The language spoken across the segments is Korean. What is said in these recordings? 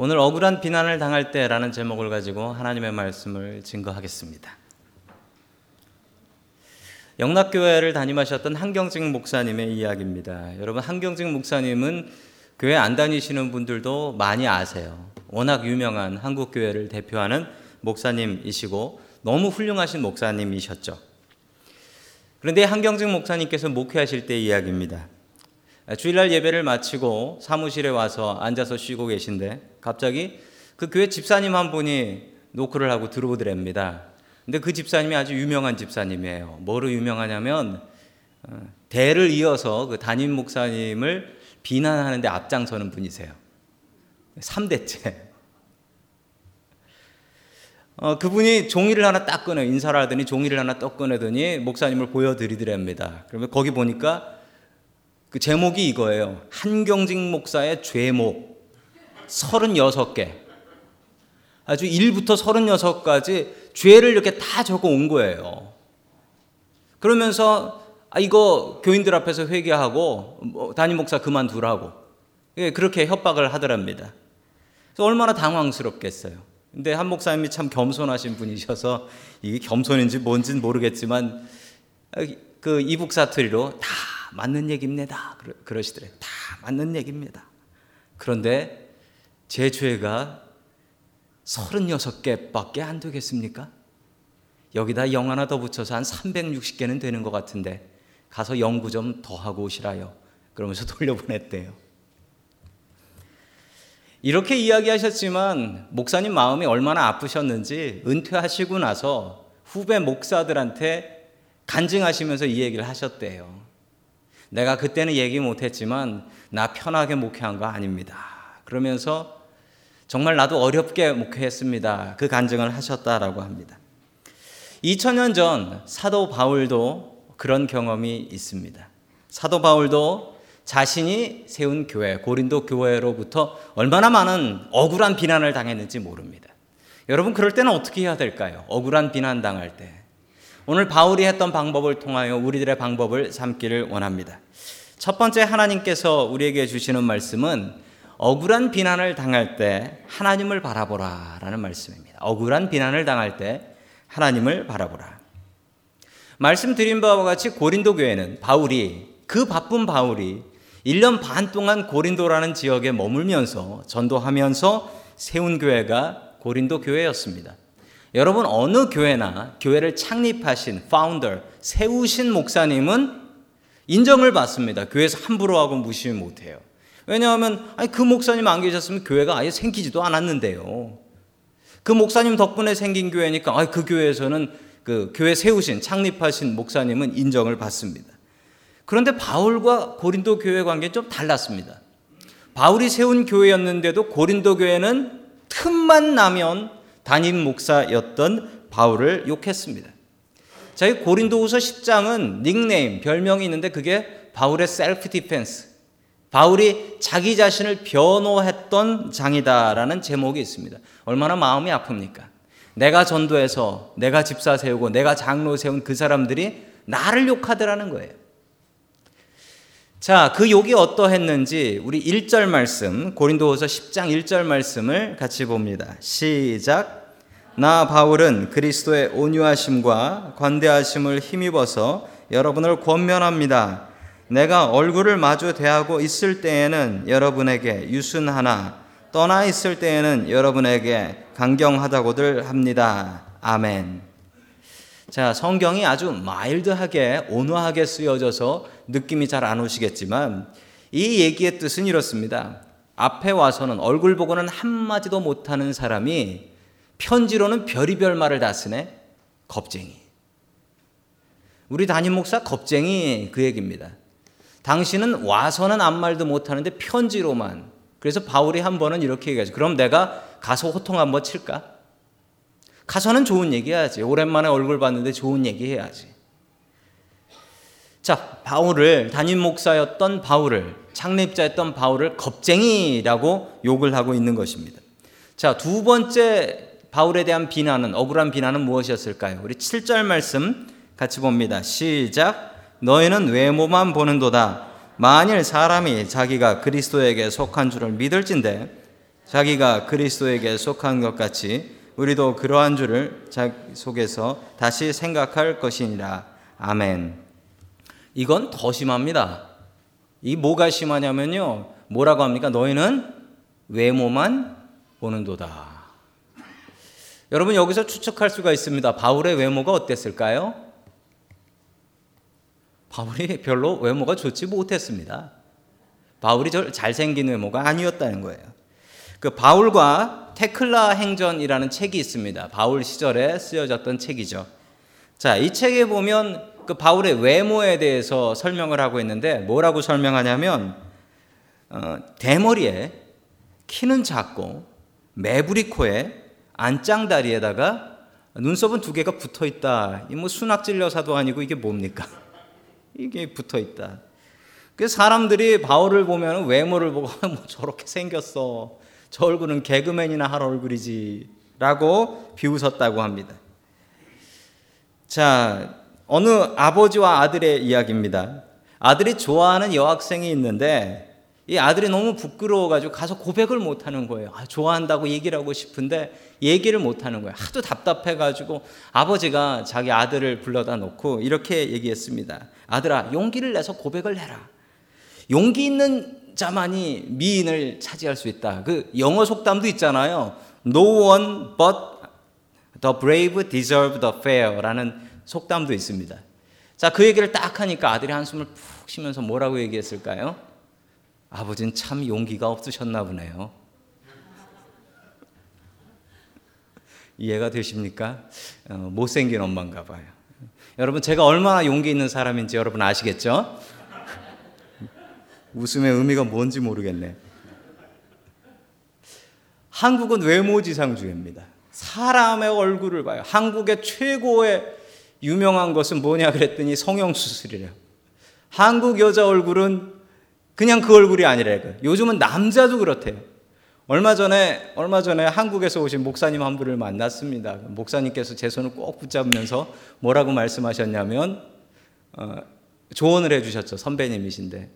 오늘 억울한 비난을 당할 때라는 제목을 가지고 하나님의 말씀을 증거하겠습니다. 영락교회를 담임하셨던 한경직 목사님의 이야기입니다. 여러분 한경직 목사님은 교회 안 다니시는 분들도 많이 아세요. 워낙 유명한 한국 교회를 대표하는 목사님이시고 너무 훌륭하신 목사님이셨죠. 그런데 한경직 목사님께서 목회하실 때 이야기입니다. 주일날 예배를 마치고 사무실에 와서 앉아서 쉬고 계신데 갑자기 그 교회 집사님 한 분이 노크를 하고 들어오더랍니다. 근데 그 집사님이 아주 유명한 집사님이에요. 뭐로 유명하냐면 어, 대를 이어서 그 담임 목사님을 비난하는데 앞장서는 분이세요. 3대째. 어, 그분이 종이를 하나 딱 꺼내 인사를 하더니 종이를 하나 딱 꺼내더니 목사님을 보여드리더랍니다. 그러면 거기 보니까 그 제목이 이거예요. 한경직 목사의 죄목 36개. 아주 1부터 36까지 죄를 이렇게 다 적어 온 거예요. 그러면서 아 이거 교인들 앞에서 회개하고 뭐, 담임 목사 그만두라고 예, 그렇게 협박을 하더랍니다. 얼마나 당황스럽겠어요. 근데 한 목사님이 참 겸손하신 분이셔서 이게 겸손인지 뭔지는 모르겠지만 아, 그 이북 사투리로 다 맞는 얘기입니다. 그러시더래요. 다 맞는 얘기입니다. 그런데 제 죄가 36개밖에 안 되겠습니까? 여기다 영 하나 더 붙여서 한 360개는 되는 것 같은데 가서 연구 좀 더 하고 오시라요. 그러면서 돌려보냈대요. 이렇게 이야기하셨지만 목사님 마음이 얼마나 아프셨는지 은퇴하시고 나서 후배 목사들한테 간증하시면서 이 얘기를 하셨대요. 내가 그때는 얘기 못했지만 나 편하게 목회한 거 아닙니다. 그러면서 정말 나도 어렵게 목회했습니다. 그 간증을 하셨다라고 합니다. 2000년 전 사도 바울도 그런 경험이 있습니다. 사도 바울도 자신이 세운 교회, 고린도 교회로부터 얼마나 많은 억울한 비난을 당했는지 모릅니다. 여러분, 그럴 때는 어떻게 해야 될까요? 억울한 비난 당할 때. 오늘 바울이 했던 방법을 통하여 우리들의 방법을 삼기를 원합니다. 첫 번째 하나님께서 우리에게 주시는 말씀은 억울한 비난을 당할 때 하나님을 바라보라 라는 말씀입니다. 억울한 비난을 당할 때 하나님을 바라보라. 말씀드린 바와 같이 고린도 교회는 바울이 그 바쁜 바울이 1년 반 동안 고린도라는 지역에 머물면서 전도하면서 세운 교회가 고린도 교회였습니다. 여러분 어느 교회나 교회를 창립하신 파운더 세우신 목사님은 인정을 받습니다. 교회에서 함부로 하고 무시 못해요. 왜냐하면 아니 그 목사님 안 계셨으면 교회가 아예 생기지도 않았는데요. 그 목사님 덕분에 생긴 교회니까 아니 그 교회에서는 그 교회 세우신 창립하신 목사님은 인정을 받습니다. 그런데 바울과 고린도 교회 관계는 좀 달랐습니다. 바울이 세운 교회였는데도 고린도 교회는 틈만 나면 담임 목사였던 바울을 욕했습니다. 자, 이 고린도후서 10장은 닉네임, 별명이 있는데 그게 바울의 self defense. 바울이 자기 자신을 변호했던 장이다라는 제목이 있습니다. 얼마나 마음이 아픕니까? 내가 전도해서 내가 집사 세우고 내가 장로 세운 그 사람들이 나를 욕하더라는 거예요. 자, 그 욕이 어떠했는지 우리 1절 말씀, 고린도후서 10장 1절 말씀을 같이 봅니다. 시작. 나 바울은 그리스도의 온유하심과 관대하심을 힘입어서 여러분을 권면합니다. 내가 얼굴을 마주 대하고 있을 때에는 여러분에게 유순하나 떠나 있을 때에는 여러분에게 강경하다고들 합니다. 아멘. 자, 성경이 아주 마일드하게 온화하게 쓰여져서 느낌이 잘 안 오시겠지만 이 얘기의 뜻은 이렇습니다. 앞에 와서는 얼굴 보고는 한마디도 못하는 사람이 편지로는 별의별 말을 다 쓰네. 겁쟁이. 우리 담임 목사 겁쟁이 그 얘기입니다. 당신은 와서는 아무 말도 못하는데 편지로만. 그래서 바울이 한 번은 이렇게 얘기하죠. 그럼 내가 가서 호통 한번 칠까? 가서는 좋은 얘기 해야지. 오랜만에 얼굴 봤는데 좋은 얘기 해야지. 자, 바울을, 담임 목사였던 바울을, 창립자였던 바울을 겁쟁이라고 욕을 하고 있는 것입니다. 자, 두 번째 바울에 대한 비난은 억울한 비난은 무엇이었을까요? 우리 7절 말씀 같이 봅니다. 시작. 너희는 외모만 보는도다. 만일 사람이 자기가 그리스도에게 속한 줄을 믿을진데 자기가 그리스도에게 속한 것 같이 우리도 그러한 줄을 속에서 다시 생각할 것이니라. 아멘. 이건 더 심합니다. 이 뭐가 심하냐면요. 뭐라고 합니까? 너희는 외모만 보는도다. 여러분 여기서 추측할 수가 있습니다. 바울의 외모가 어땠을까요? 바울이 별로 외모가 좋지 못했습니다. 바울이 저 잘생긴 외모가 아니었다는 거예요. 그 바울과 테클라 행전이라는 책이 있습니다. 바울 시절에 쓰여졌던 책이죠. 자, 이 책에 보면 그 바울의 외모에 대해서 설명을 하고 있는데 뭐라고 설명하냐면 어, 대머리에 키는 작고 매부리 코에 안짱다리에다가 눈썹은 두 개가 붙어 있다. 이 뭐 순학질 여사도 아니고 이게 뭡니까? 이게 붙어 있다. 그 사람들이 바울을 보면 외모를 보고 뭐 저렇게 생겼어. 저 얼굴은 개그맨이나 할 얼굴이지 라고 비웃었다고 합니다. 자, 어느 아버지와 아들의 이야기입니다. 아들이 좋아하는 여학생이 있는데 이 아들이 너무 부끄러워가지고 가서 고백을 못 하는 거예요. 아, 좋아한다고 얘기를 하고 싶은데 얘기를 못 하는 거예요. 하도 답답해가지고 아버지가 자기 아들을 불러다 놓고 이렇게 얘기했습니다. 아들아, 용기를 내서 고백을 해라. 용기 있는 자만이 미인을 차지할 수 있다. 그 영어 속담도 있잖아요. No one but the brave deserve the fair라는 속담도 있습니다. 자, 그 얘기를 딱 하니까 아들이 한숨을 푹 쉬면서 뭐라고 얘기했을까요? 아버지는 참 용기가 없으셨나 보네요. 이해가 되십니까? 어, 못생긴 엄마인가 봐요. 여러분, 제가 얼마나 용기 있는 사람인지 여러분 아시겠죠? 웃음의 의미가 뭔지 모르겠네. 한국은 외모지상주의입니다. 사람의 얼굴을 봐요. 한국의 최고의 유명한 것은 뭐냐 그랬더니 성형수술이래요. 한국 여자 얼굴은 그냥 그 얼굴이 아니래. 요즘은 남자도 그렇대요. 얼마 전에 얼마 전에 한국에서 오신 목사님 한 분을 만났습니다. 목사님께서 제 손을 꼭 붙잡으면서 뭐라고 말씀하셨냐면 어, 조언을 해주셨죠. 선배님이신데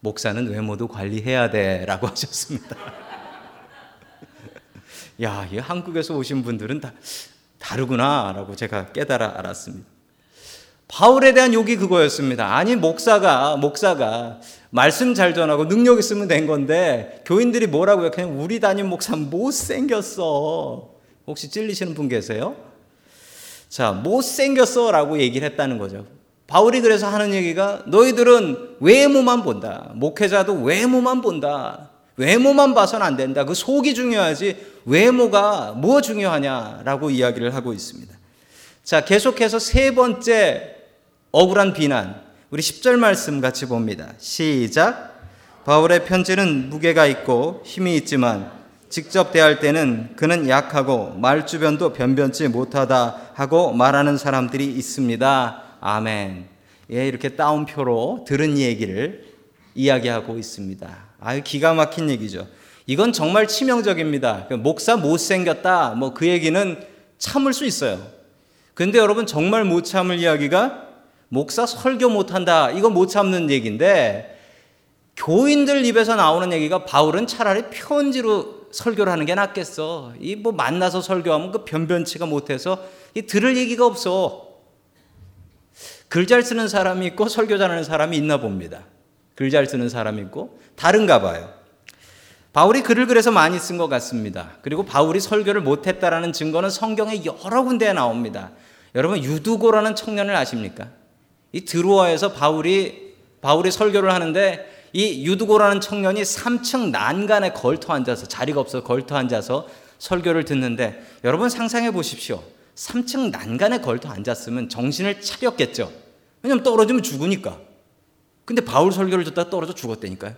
목사는 외모도 관리해야 돼라고 하셨습니다. 야, 이 한국에서 오신 분들은 다 다르구나라고 제가 깨달아 알았습니다. 바울에 대한 욕이 그거였습니다. 아니 목사가 목사가 말씀 잘 전하고 능력 있으면 된 건데 교인들이 뭐라고요? 그냥 우리 담임 목사 못생겼어. 혹시 찔리시는 분 계세요? 자, 못생겼어 라고 얘기를 했다는 거죠. 바울이 그래서 하는 얘기가 너희들은 외모만 본다. 목회자도 외모만 본다. 외모만 봐서는 안 된다. 그 속이 중요하지 외모가 뭐 중요하냐라고 이야기를 하고 있습니다. 자, 계속해서 세 번째 억울한 비난. 우리 10절 말씀 같이 봅니다. 시작. 바울의 편지는 무게가 있고 힘이 있지만 직접 대할 때는 그는 약하고 말주변도 변변치 못하다 하고 말하는 사람들이 있습니다. 아멘. 예, 이렇게 따옴표로 들은 얘기를 이야기하고 있습니다. 아유, 기가 막힌 얘기죠. 이건 정말 치명적입니다. 그 목사 못생겼다. 뭐 그 얘기는 참을 수 있어요. 근데 여러분 정말 못 참을 이야기가 목사 설교 못한다. 이거 못 참는 얘기인데 교인들 입에서 나오는 얘기가 바울은 차라리 편지로 설교를 하는 게 낫겠어. 이 뭐 만나서 설교하면 그 변변치가 못해서 이 들을 얘기가 없어. 글 잘 쓰는 사람이 있고 설교 잘하는 사람이 있나 봅니다. 글 잘 쓰는 사람이 있고 다른가 봐요. 바울이 글을 그래서 많이 쓴 것 같습니다. 그리고 바울이 설교를 못했다라는 증거는 성경에 여러 군데에 나옵니다. 여러분 유두고라는 청년을 아십니까? 이 드로아에서 바울이 바울이 설교를 하는데 이 유두고라는 청년이 3층 난간에 걸터 앉아서 자리가 없어 걸터 앉아서 설교를 듣는데 여러분 상상해 보십시오. 3층 난간에 걸터 앉았으면 정신을 차렸겠죠. 왜냐면 떨어지면 죽으니까. 근데 바울 설교를 듣다가 떨어져 죽었다니까요.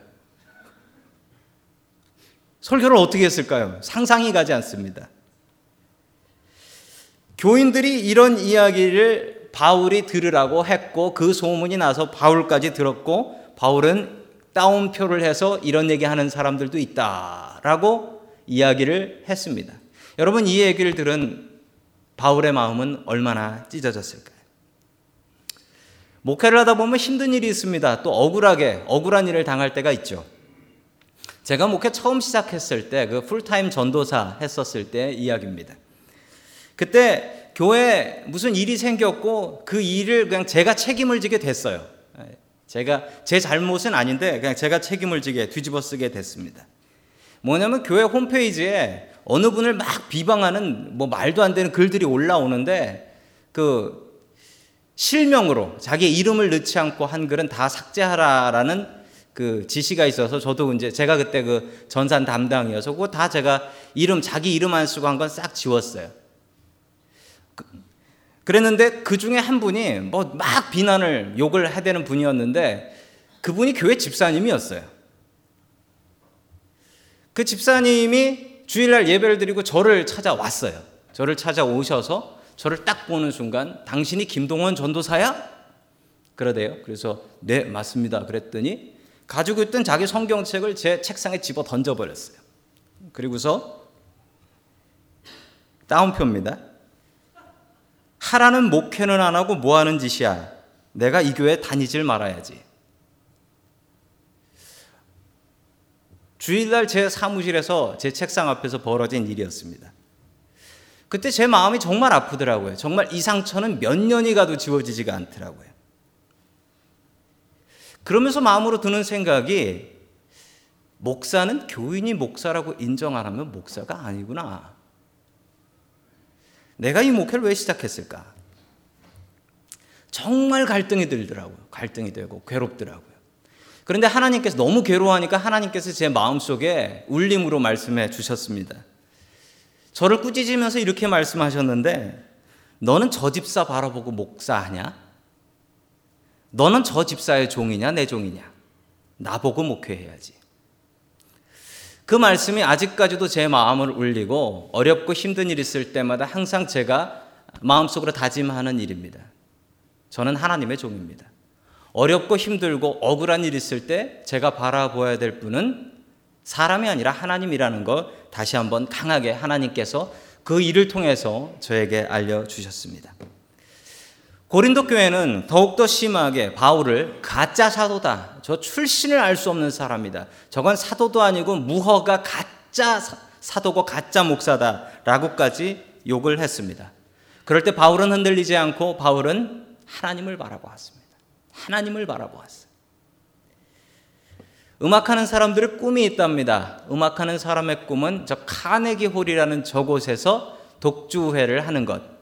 설교를 어떻게 했을까요? 상상이 가지 않습니다. 교인들이 이런 이야기를 바울이 들으라고 했고 그 소문이 나서 바울까지 들었고 바울은 따옴표를 해서 이런 얘기 하는 사람들도 있다라고 이야기를 했습니다. 여러분 이 얘기를 들은 바울의 마음은 얼마나 찢어졌을까요? 목회를 하다 보면 힘든 일이 있습니다. 또 억울하게 억울한 일을 당할 때가 있죠. 제가 목회 처음 시작했을 때 그 풀타임 전도사 했었을 때 이야기입니다. 그때 교회 무슨 일이 생겼고 그 일을 그냥 제가 책임을 지게 됐어요. 제가 제 잘못은 아닌데 그냥 제가 책임을 지게 뒤집어 쓰게 됐습니다. 뭐냐면 교회 홈페이지에 어느 분을 막 비방하는 뭐 말도 안 되는 글들이 올라오는데 그 실명으로 자기 이름을 넣지 않고 한 글은 다 삭제하라라는 그 지시가 있어서 저도 이제 제가 그때 그 전산 담당이어서 그거 다 제가 이름 자기 이름 안 쓰고 한 건 싹 지웠어요. 그, 그랬는데 그 중에 한 분이 뭐 막 비난을 욕을 해대는 분이었는데 그분이 교회 집사님이었어요. 그 집사님이 주일날 예배를 드리고 저를 찾아왔어요. 저를 찾아오셔서 저를 딱 보는 순간 당신이 김동원 전도사야? 그러대요. 그래서 네 맞습니다. 그랬더니 가지고 있던 자기 성경책을 제 책상에 집어 던져버렸어요. 그리고서 다운표입니다. 하라는 목회는 안 하고 뭐 하는 짓이야. 내가 이 교회 다니질 말아야지. 주일날 제 사무실에서 제 책상 앞에서 벌어진 일이었습니다. 그때 제 마음이 정말 아프더라고요. 정말 이 상처는 몇 년이 가도 지워지지가 않더라고요. 그러면서 마음으로 드는 생각이 목사는 교인이 목사라고 인정 안 하면 목사가 아니구나. 내가 이 목회를 왜 시작했을까? 정말 갈등이 들더라고요. 갈등이 되고 괴롭더라고요. 그런데 하나님께서 너무 괴로워하니까 하나님께서 제 마음속에 울림으로 말씀해 주셨습니다. 저를 꾸짖으면서 이렇게 말씀하셨는데 너는 저 집사 바라보고 목사하냐? 너는 저 집사의 종이냐, 내 종이냐? 나보고 목회해야지. 그 말씀이 아직까지도 제 마음을 울리고 어렵고 힘든 일 있을 때마다 항상 제가 마음속으로 다짐하는 일입니다. 저는 하나님의 종입니다. 어렵고 힘들고 억울한 일 있을 때 제가 바라보아야 될 분은 사람이 아니라 하나님이라는 걸 다시 한번 강하게 하나님께서 그 일을 통해서 저에게 알려주셨습니다. 고린도 교회는 더욱더 심하게 바울을 가짜 사도다. 저 출신을 알 수 없는 사람이다. 저건 사도도 아니고 무허가 가짜 사도고 가짜 목사다. 라고까지 욕을 했습니다. 그럴 때 바울은 흔들리지 않고 바울은 하나님을 바라보았습니다. 하나님을 바라보았어요. 음악하는 사람들의 꿈이 있답니다. 음악하는 사람의 꿈은 저 카네기 홀이라는 저곳에서 독주회를 하는 것.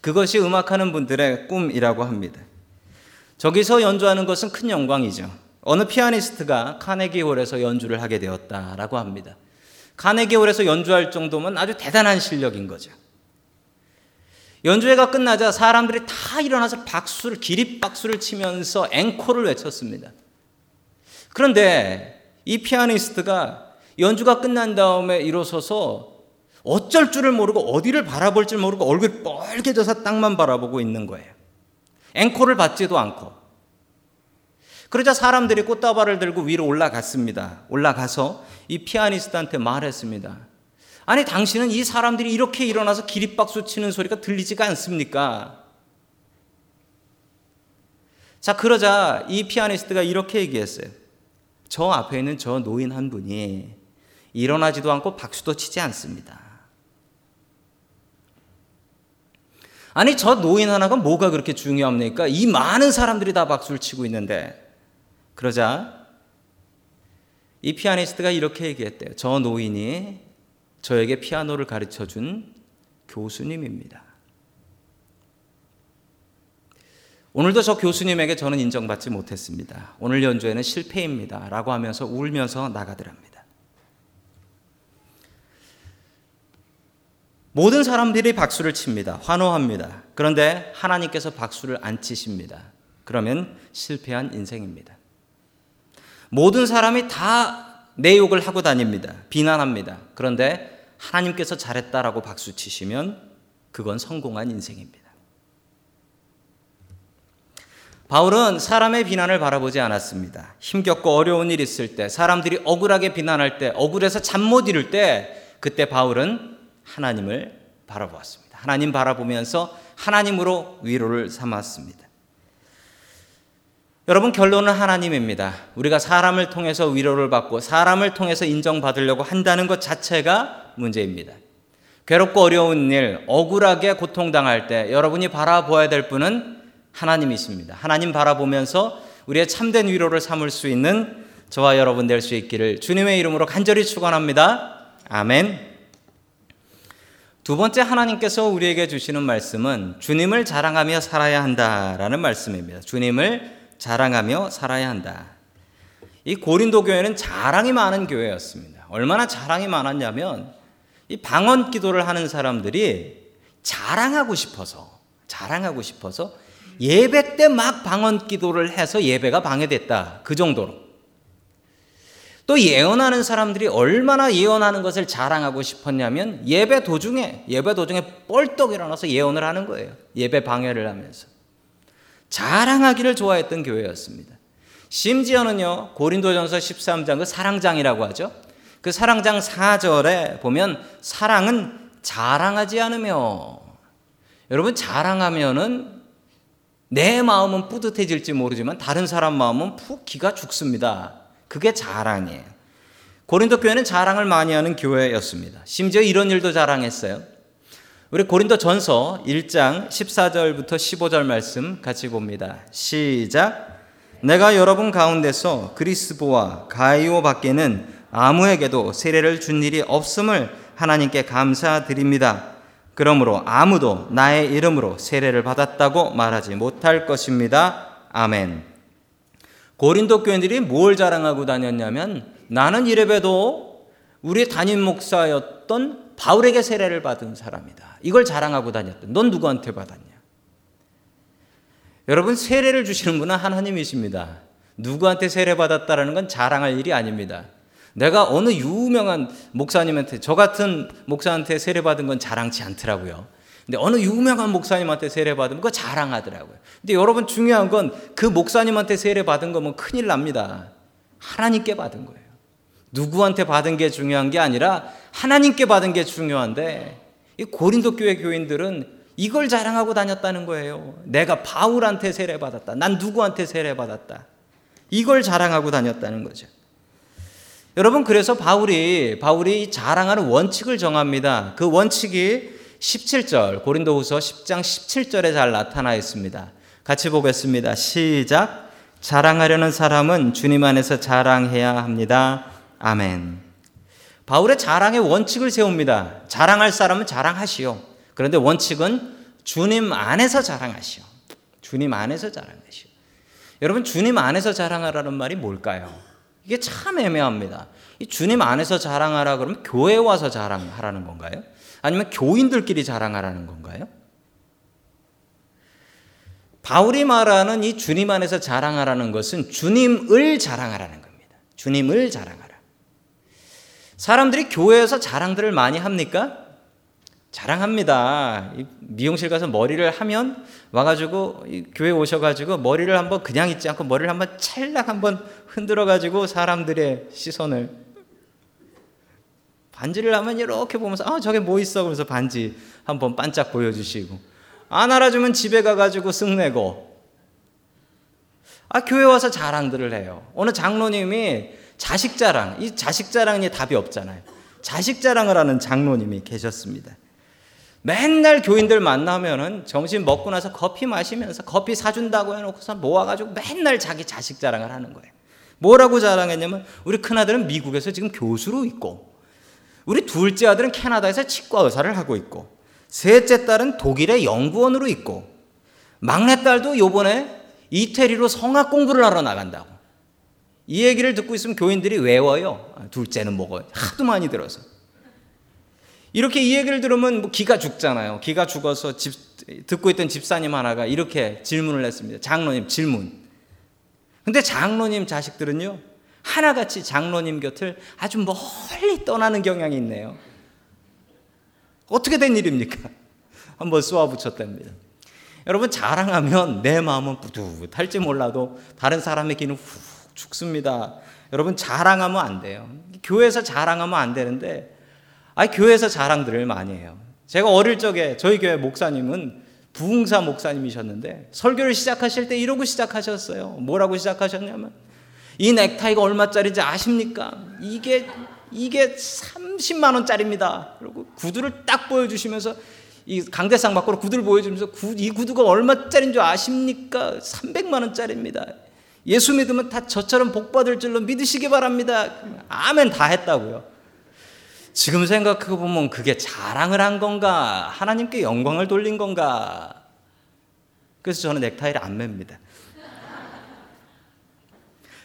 그것이 음악하는 분들의 꿈이라고 합니다. 저기서 연주하는 것은 큰 영광이죠. 어느 피아니스트가 카네기 홀에서 연주를 하게 되었다라고 합니다. 카네기 홀에서 연주할 정도면 아주 대단한 실력인 거죠. 연주회가 끝나자 사람들이 다 일어나서 박수를 기립박수를 치면서 앵콜을 외쳤습니다. 그런데 이 피아니스트가 연주가 끝난 다음에 일어서서 어쩔 줄을 모르고 어디를 바라볼 줄 모르고 얼굴 뻘개져서 땅만 바라보고 있는 거예요. 앵콜을 받지도 않고. 그러자 사람들이 꽃다발을 들고 위로 올라갔습니다. 올라가서 이 피아니스트한테 말했습니다. 아니, 당신은 이 사람들이 이렇게 일어나서 기립박수 치는 소리가 들리지가 않습니까? 자, 그러자 이 피아니스트가 이렇게 얘기했어요. 저 앞에 있는 저 노인 한 분이 일어나지도 않고 박수도 치지 않습니다. 아니 저 노인 하나가 뭐가 그렇게 중요합니까? 이 많은 사람들이 다 박수를 치고 있는데 그러자 이 피아니스트가 이렇게 얘기했대요. 저 노인이 저에게 피아노를 가르쳐 준 교수님입니다. 오늘도 저 교수님에게 저는 인정받지 못했습니다. 오늘 연주에는 실패입니다. 라고 하면서 울면서 나가더랍니다. 모든 사람들이 박수를 칩니다. 환호합니다. 그런데 하나님께서 박수를 안 치십니다. 그러면 실패한 인생입니다. 모든 사람이 다 내 욕을 하고 다닙니다. 비난합니다. 그런데 하나님께서 잘했다라고 박수 치시면 그건 성공한 인생입니다. 바울은 사람의 비난을 바라보지 않았습니다. 힘겹고 어려운 일 있을 때, 사람들이 억울하게 비난할 때, 억울해서 잠 못 이룰 때, 그때 바울은 하나님을 바라보았습니다. 하나님 바라보면서 하나님으로 위로를 삼았습니다. 여러분 결론은 하나님입니다. 우리가 사람을 통해서 위로를 받고 사람을 통해서 인정받으려고 한다는 것 자체가 문제입니다. 괴롭고 어려운 일, 억울하게 고통당할 때 여러분이 바라보아야 될 분은 하나님이십니다. 하나님 바라보면서 우리의 참된 위로를 삼을 수 있는 저와 여러분 될 수 있기를 주님의 이름으로 간절히 축원합니다. 아멘. 두 번째 하나님께서 우리에게 주시는 말씀은 주님을 자랑하며 살아야 한다라는 말씀입니다. 주님을 자랑하며 살아야 한다. 이 고린도 교회는 자랑이 많은 교회였습니다. 얼마나 자랑이 많았냐면 이 방언 기도를 하는 사람들이 자랑하고 싶어서 자랑하고 싶어서 예배 때 막 방언 기도를 해서 예배가 방해됐다. 그 정도로. 또 예언하는 사람들이 얼마나 예언하는 것을 자랑하고 싶었냐면 예배 도중에 예배 도중에 뻘떡 일어나서 예언을 하는 거예요. 예배 방해를 하면서. 자랑하기를 좋아했던 교회였습니다. 심지어는요. 고린도전서 13장 그 사랑장이라고 하죠. 그 사랑장 4절에 보면 사랑은 자랑하지 않으며 여러분 자랑하면은 내 마음은 뿌듯해질지 모르지만 다른 사람 마음은 푹 기가 죽습니다. 그게 자랑이에요. 고린도 교회는 자랑을 많이 하는 교회였습니다. 심지어 이런 일도 자랑했어요. 우리 고린도 전서 1장 14절부터 15절 말씀 같이 봅니다. 시작. 내가 여러분 가운데서 그리스보와 가이오 밖에는 아무에게도 세례를 준 일이 없음을 하나님께 감사드립니다. 그러므로 아무도 나의 이름으로 세례를 받았다고 말하지 못할 것입니다. 아멘. 고린도 교인들이 뭘 자랑하고 다녔냐면 나는 이래봬도 우리 담임 목사였던 바울에게 세례를 받은 사람이다. 이걸 자랑하고 다녔던. 넌 누구한테 받았냐? 여러분 세례를 주시는 분은 하나님이십니다. 누구한테 세례 받았다라는 건 자랑할 일이 아닙니다. 내가 어느 유명한 목사님한테 저 같은 목사한테 세례 받은 건 자랑치 않더라고요. 근데 어느 유명한 목사님한테 세례 받으면 그거 자랑하더라고요. 근데 여러분 중요한 건 그 목사님한테 세례 받은 거면 큰일 납니다. 하나님께 받은 거예요. 누구한테 받은 게 중요한 게 아니라 하나님께 받은 게 중요한데 이 고린도 교회 교인들은 이걸 자랑하고 다녔다는 거예요. 내가 바울한테 세례 받았다. 난 누구한테 세례 받았다. 이걸 자랑하고 다녔다는 거죠. 여러분 그래서 바울이 바울이 자랑하는 원칙을 정합니다. 그 원칙이 17절 고린도후서 10장 17절에 잘 나타나 있습니다. 같이 보겠습니다. 시작. 자랑하려는 사람은 주님 안에서 자랑해야 합니다. 아멘. 바울의 자랑의 원칙을 세웁니다. 자랑할 사람은 자랑하시오. 그런데 원칙은 주님 안에서 자랑하시오. 주님 안에서 자랑하시오. 여러분 주님 안에서 자랑하라는 말이 뭘까요? 이게 참 애매합니다. 주님 안에서 자랑하라 그러면 교회 와서 자랑하라는 건가요? 아니면 교인들끼리 자랑하라는 건가요? 바울이 말하는 이 주님 안에서 자랑하라는 것은 주님을 자랑하라는 겁니다. 주님을 자랑하라. 사람들이 교회에서 자랑들을 많이 합니까? 자랑합니다. 미용실 가서 머리를 하면 와가지고 교회 오셔가지고 머리를 한번 그냥 있지 않고 머리를 한번 찰락 한번 흔들어가지고 사람들의 시선을 반지를 하면 이렇게 보면서 아 저게 뭐 있어 그러면서 반지 한번 반짝 보여주시고 안 알아주면 집에 가가지고 쓱내고 아 교회 와서 자랑들을 해요. 어느 장로님이 자식 자랑 이 자식 자랑이 답이 없잖아요. 자식 자랑을 하는 장로님이 계셨습니다. 맨날 교인들 만나면은 점심 먹고 나서 커피 마시면서 커피 사준다고 해놓고서 모아가지고 맨날 자기 자식 자랑을 하는 거예요. 뭐라고 자랑했냐면 우리 큰아들은 미국에서 지금 교수로 있고 우리 둘째 아들은 캐나다에서 치과 의사를 하고 있고 셋째 딸은 독일의 연구원으로 있고 막내 딸도 요번에 이태리로 성악 공부를 하러 나간다고. 이 얘기를 듣고 있으면 교인들이 외워요. 둘째는 먹어요. 하도 많이 들어서. 이렇게 이 얘기를 들으면 뭐 기가 죽잖아요. 기가 죽어서 집, 듣고 있던 집사님 하나가 이렇게 질문을 했습니다. 장로님 질문. 근데 장로님 자식들은요. 하나같이 장로님 곁을 아주 멀리 떠나는 경향이 있네요. 어떻게 된 일입니까? 한번 쏘아붙였답니다. 여러분 자랑하면 내 마음은 뿌듯할지 몰라도 다른 사람에게는 훅 죽습니다. 여러분 자랑하면 안 돼요. 교회에서 자랑하면 안 되는데 아 교회에서 자랑들을 많이 해요. 제가 어릴 적에 저희 교회 목사님은 부흥사 목사님이셨는데 설교를 시작하실 때 이러고 시작하셨어요. 뭐라고 시작하셨냐면 이 넥타이가 얼마짜리인지 아십니까? 이게 이게 30만 원짜리입니다. 그리고 구두를 딱 보여주시면서 이 강대상 밖으로 구두를 보여주면서 구, 이 구두가 얼마짜리인 줄 아십니까? 300만 원짜리입니다. 예수 믿으면 다 저처럼 복 받을 줄로 믿으시기 바랍니다. 아멘 다 했다고요. 지금 생각해 보면 그게 자랑을 한 건가? 하나님께 영광을 돌린 건가? 그래서 저는 넥타이를 안 맵니다.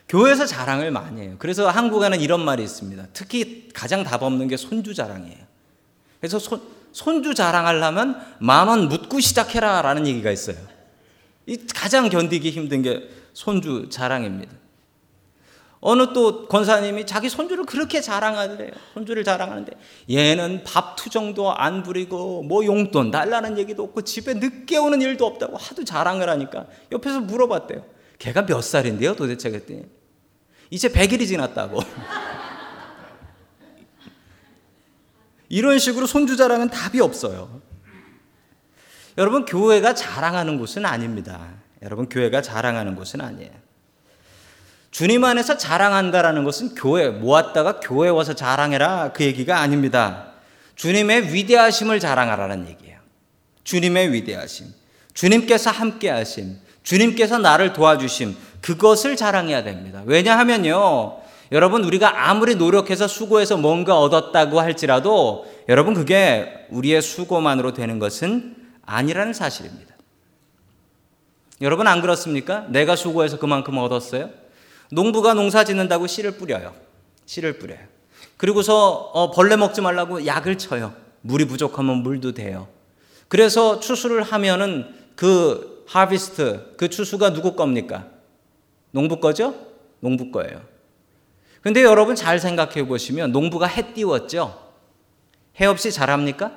교회에서 자랑을 많이 해요. 그래서 한국에는 이런 말이 있습니다. 특히 가장 답 없는 게 손주 자랑이에요. 그래서 손, 손주 자랑하려면 만 원 묻고 시작해라 라는 얘기가 있어요. 이 가장 견디기 힘든 게 손주 자랑입니다. 어느 또 권사님이 자기 손주를 그렇게 자랑하더래요. 손주를 자랑하는데 얘는 밥 투정도 안 부리고 뭐 용돈 달라는 얘기도 없고 집에 늦게 오는 일도 없다고 하도 자랑을 하니까 옆에서 물어봤대요. 걔가 몇 살인데요 도대체 그랬더니 이제 100일이 지났다고. 이런 식으로 손주 자랑은 답이 없어요. 여러분 교회가 자랑하는 곳은 아닙니다. 여러분 교회가 자랑하는 곳은 아니에요. 주님 안에서 자랑한다라는 것은 교회 모았다가 교회 와서 자랑해라 그 얘기가 아닙니다. 주님의 위대하심을 자랑하라는 얘기예요. 주님의 위대하심. 주님께서 함께 하심. 주님께서 나를 도와주심. 그것을 자랑해야 됩니다. 왜냐하면요. 여러분 우리가 아무리 노력해서 수고해서 뭔가 얻었다고 할지라도 여러분 그게 우리의 수고만으로 되는 것은 아니라는 사실입니다. 여러분 안 그렇습니까? 내가 수고해서 그만큼 얻었어요. 농부가 농사 짓는다고 씨를 뿌려요. 씨를 뿌려요. 그리고서 어, 벌레 먹지 말라고 약을 쳐요. 물이 부족하면 물도 돼요. 그래서 추수를 하면은 그 하비스트, 그 추수가 누구 겁니까? 농부 거죠? 농부 거예요. 근데 여러분 잘 생각해 보시면 농부가 해 띄웠죠? 해 없이 잘합니까?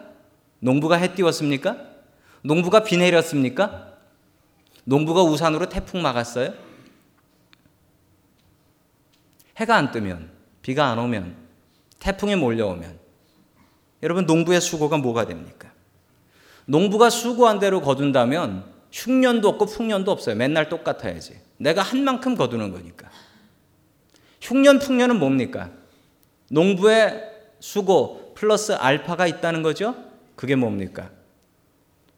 농부가 해 띄웠습니까? 농부가 비 내렸습니까? 농부가 우산으로 태풍 막았어요? 해가 안 뜨면, 비가 안 오면, 태풍이 몰려오면, 여러분, 농부의 수고가 뭐가 됩니까? 농부가 수고한 대로 거둔다면 흉년도 없고 풍년도 없어요. 맨날 똑같아야지. 내가 한 만큼 거두는 거니까. 흉년, 풍년은 뭡니까? 농부의 수고 플러스 알파가 있다는 거죠? 그게 뭡니까?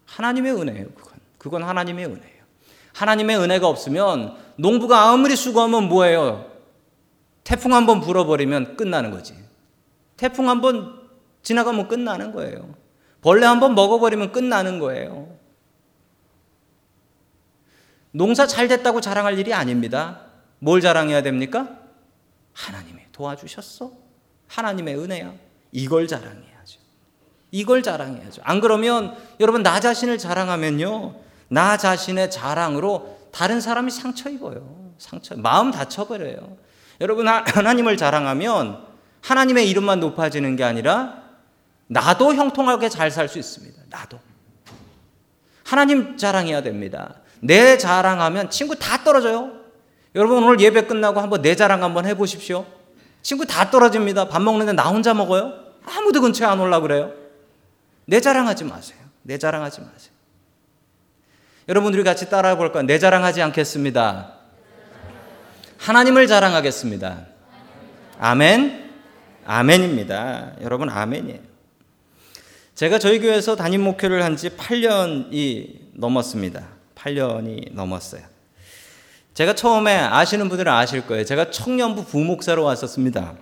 하나님의 은혜예요, 그건. 그건 하나님의 은혜예요. 하나님의 은혜가 없으면 농부가 아무리 수고하면 뭐예요? 태풍 한 번 불어버리면 끝나는 거지. 태풍 한 번 지나가면 끝나는 거예요. 벌레 한 번 먹어버리면 끝나는 거예요. 농사 잘 됐다고 자랑할 일이 아닙니다. 뭘 자랑해야 됩니까? 하나님이 도와주셨어. 하나님의 은혜야. 이걸 자랑해야죠. 이걸 자랑해야죠. 안 그러면 여러분 나 자신을 자랑하면요. 나 자신의 자랑으로 다른 사람이 상처 입어요. 상처 마음 다쳐 버려요. 여러분 하나님을 자랑하면 하나님의 이름만 높아지는 게 아니라 나도 형통하게 잘 살 수 있습니다. 나도. 하나님 자랑해야 됩니다. 내 자랑하면 친구 다 떨어져요. 여러분 오늘 예배 끝나고 한번 내 자랑 한번 해보십시오. 친구 다 떨어집니다. 밥 먹는데 나 혼자 먹어요? 아무도 근처에 안 올라 그래요. 내 자랑하지 마세요. 내 자랑하지 마세요. 여러분 우리 같이 따라해 볼까요? 내 자랑하지 않겠습니다. 하나님을 자랑하겠습니다. 아멘. 아멘입니다. 여러분 아멘이에요. 제가 저희 교회에서 담임 목회를 한 지 8년이 넘었습니다. 8년이 넘었어요. 제가 처음에 아시는 분들은 아실 거예요. 제가 청년부 부목사로 왔었습니다.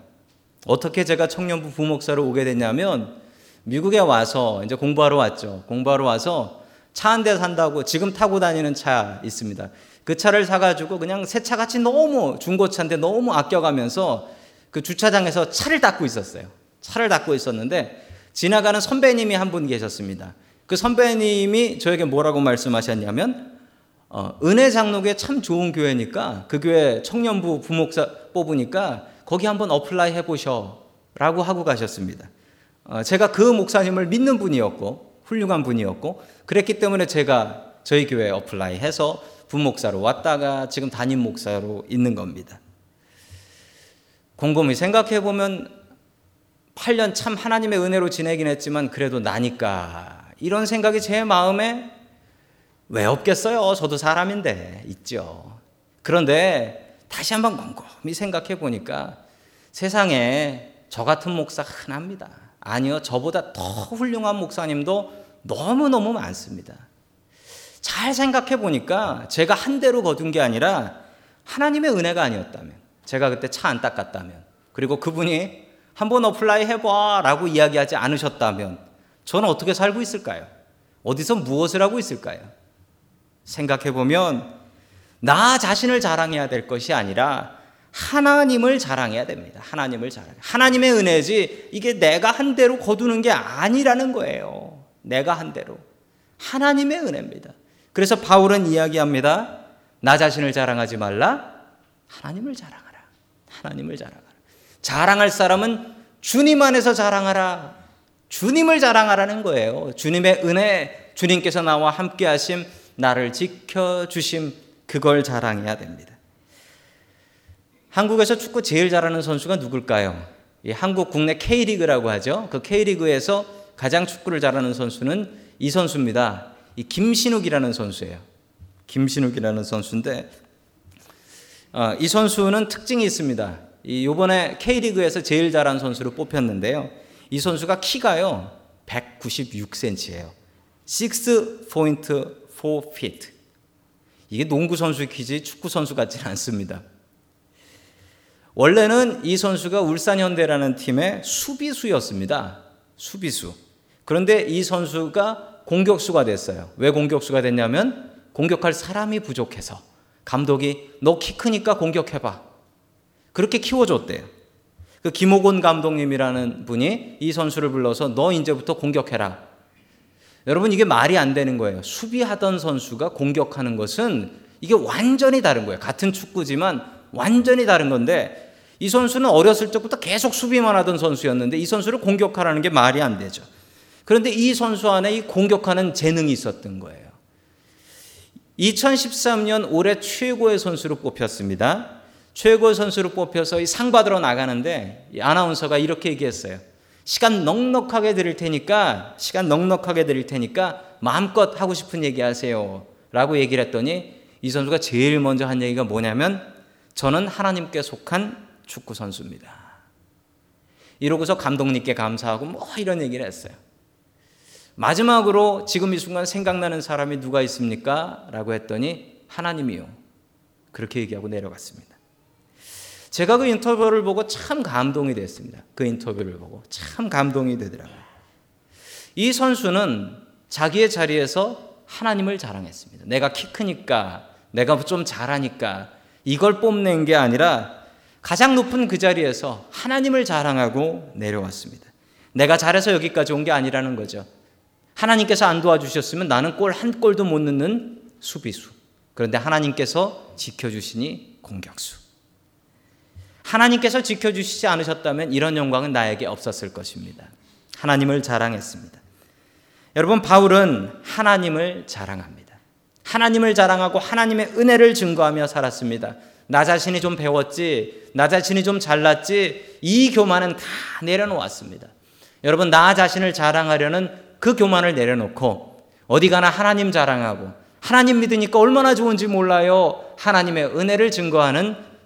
어떻게 제가 청년부 부목사로 오게 됐냐면 미국에 와서 이제 공부하러 왔죠. 공부하러 와서 차 한 대 산다고 지금 타고 다니는 차 있습니다. 그 차를 사가지고 그냥 새 차 같이 너무 중고차인데 너무 아껴가면서 그 주차장에서 차를 닦고 있었어요. 차를 닦고 있었는데 지나가는 선배님이 한 분 계셨습니다. 그 선배님이 저에게 뭐라고 말씀하셨냐면 어, 은혜 장로교회 참 좋은 교회니까 그 교회 청년부 부목사 뽑으니까 거기 한번 apply 해보셔라고 하고 가셨습니다. 어, 제가 그 목사님을 믿는 분이었고 훌륭한 분이었고 그랬기 때문에 제가 저희 교회 apply 해서 부목사로 왔다가 지금 담임 목사로 있는 겁니다. 곰곰이 생각해 보면 8년 참 하나님의 은혜로 지내긴 했지만 그래도 나니까 이런 생각이 제 마음에 왜 없겠어요? 저도 사람인데 있죠. 그런데 다시 한번 곰곰이 생각해 보니까 세상에 저 같은 목사 흔합니다. 아니요, 저보다 더 훌륭한 목사님도 너무너무 많습니다. 잘 생각해 보니까 제가 한 대로 거둔 게 아니라 하나님의 은혜가 아니었다면, 제가 그때 차 안 닦았다면, 그리고 그분이 한번 apply 해봐 라고 이야기하지 않으셨다면, 저는 어떻게 살고 있을까요? 어디서 무엇을 하고 있을까요? 생각해 보면, 나 자신을 자랑해야 될 것이 아니라 하나님을 자랑해야 됩니다. 하나님을 자랑. 하나님의 은혜지 이게 내가 한 대로 거두는 게 아니라는 거예요. 내가 한 대로. 하나님의 은혜입니다. 그래서 바울은 이야기합니다. 나 자신을 자랑하지 말라. 하나님을 자랑하라. 하나님을 자랑하라. 자랑할 사람은 주님 안에서 자랑하라. 주님을 자랑하라는 거예요. 주님의 은혜, 주님께서 나와 함께 하심, 나를 지켜 주심 그걸 자랑해야 됩니다. 한국에서 축구 제일 잘하는 선수가 누굴까요? 한국 국내 K리그라고 하죠. 그 K리그에서 가장 축구를 잘하는 선수는 이 선수입니다. 이 김신욱이라는 선수예요. 김신욱이라는 선수인데 어, 이 선수는 특징이 있습니다. 이 요번에 K리그에서 제일 잘한 선수로 뽑혔는데요. 이 선수가 키가요 196cm예요. 6.4 이게 농구 선수 키지 축구 선수 같지는 않습니다. 원래는 이 선수가 울산 현대라는 팀의 수비수였습니다. 수비수. 그런데 이 선수가 공격수가 됐어요. 왜 공격수가 됐냐면 공격할 사람이 부족해서 감독이 너 키 크니까 공격해봐. 그렇게 키워줬대요. 그 김호곤 감독님이라는 분이 이 선수를 불러서 너 이제부터 공격해라. 여러분 이게 말이 안 되는 거예요. 수비하던 선수가 공격하는 것은 이게 완전히 다른 거예요. 같은 축구지만 완전히 다른 건데 이 선수는 어렸을 적부터 계속 수비만 하던 선수였는데 이 선수를 공격하라는 게 말이 안 되죠. 그런데 이 선수 안에 이 공격하는 재능이 있었던 거예요. 2013년 올해 최고의 선수로 뽑혔습니다. 최고의 선수로 뽑혀서 상 받으러 나가는데 아나운서가 이렇게 얘기했어요. 시간 넉넉하게 드릴 테니까 시간 넉넉하게 드릴 테니까 마음껏 하고 싶은 얘기 하세요. 라고 얘기를 했더니 이 선수가 제일 먼저 한 얘기가 뭐냐면 저는 하나님께 속한 축구 선수입니다. 이러고서 감독님께 감사하고 뭐 이런 얘기를 했어요. 마지막으로 지금 이 순간 생각나는 사람이 누가 있습니까? 라고 했더니 하나님이요. 그렇게 얘기하고 내려갔습니다. 제가 그 인터뷰를 보고 참 감동이 됐습니다. 그 인터뷰를 보고 참 감동이 되더라고요. 이 선수는 자기의 자리에서 하나님을 자랑했습니다. 내가 키 크니까, 내가 좀 잘하니까 이걸 뽐낸 게 아니라 가장 높은 그 자리에서 하나님을 자랑하고 내려왔습니다. 내가 잘해서 여기까지 온 게 아니라는 거죠. 하나님께서 안 도와주셨으면 나는 골 한 골도 못 넣는 수비수. 그런데 하나님께서 지켜주시니 공격수. 하나님께서 지켜주시지 않으셨다면 이런 영광은 나에게 없었을 것입니다. 하나님을 자랑했습니다. 여러분, 바울은 하나님을 자랑합니다. 하나님을 자랑하고 하나님의 은혜를 증거하며 살았습니다. 나 자신이 좀 배웠지, 나 자신이 좀 잘났지, 이 교만은 다 내려놓았습니다. 여러분, 나 자신을 자랑하려는 그 교만을 내려놓고 어디 가나 하나님 자랑하고 하나님 믿으니까 얼마나 좋은지 몰라요. 하나님의 은혜를 증거하는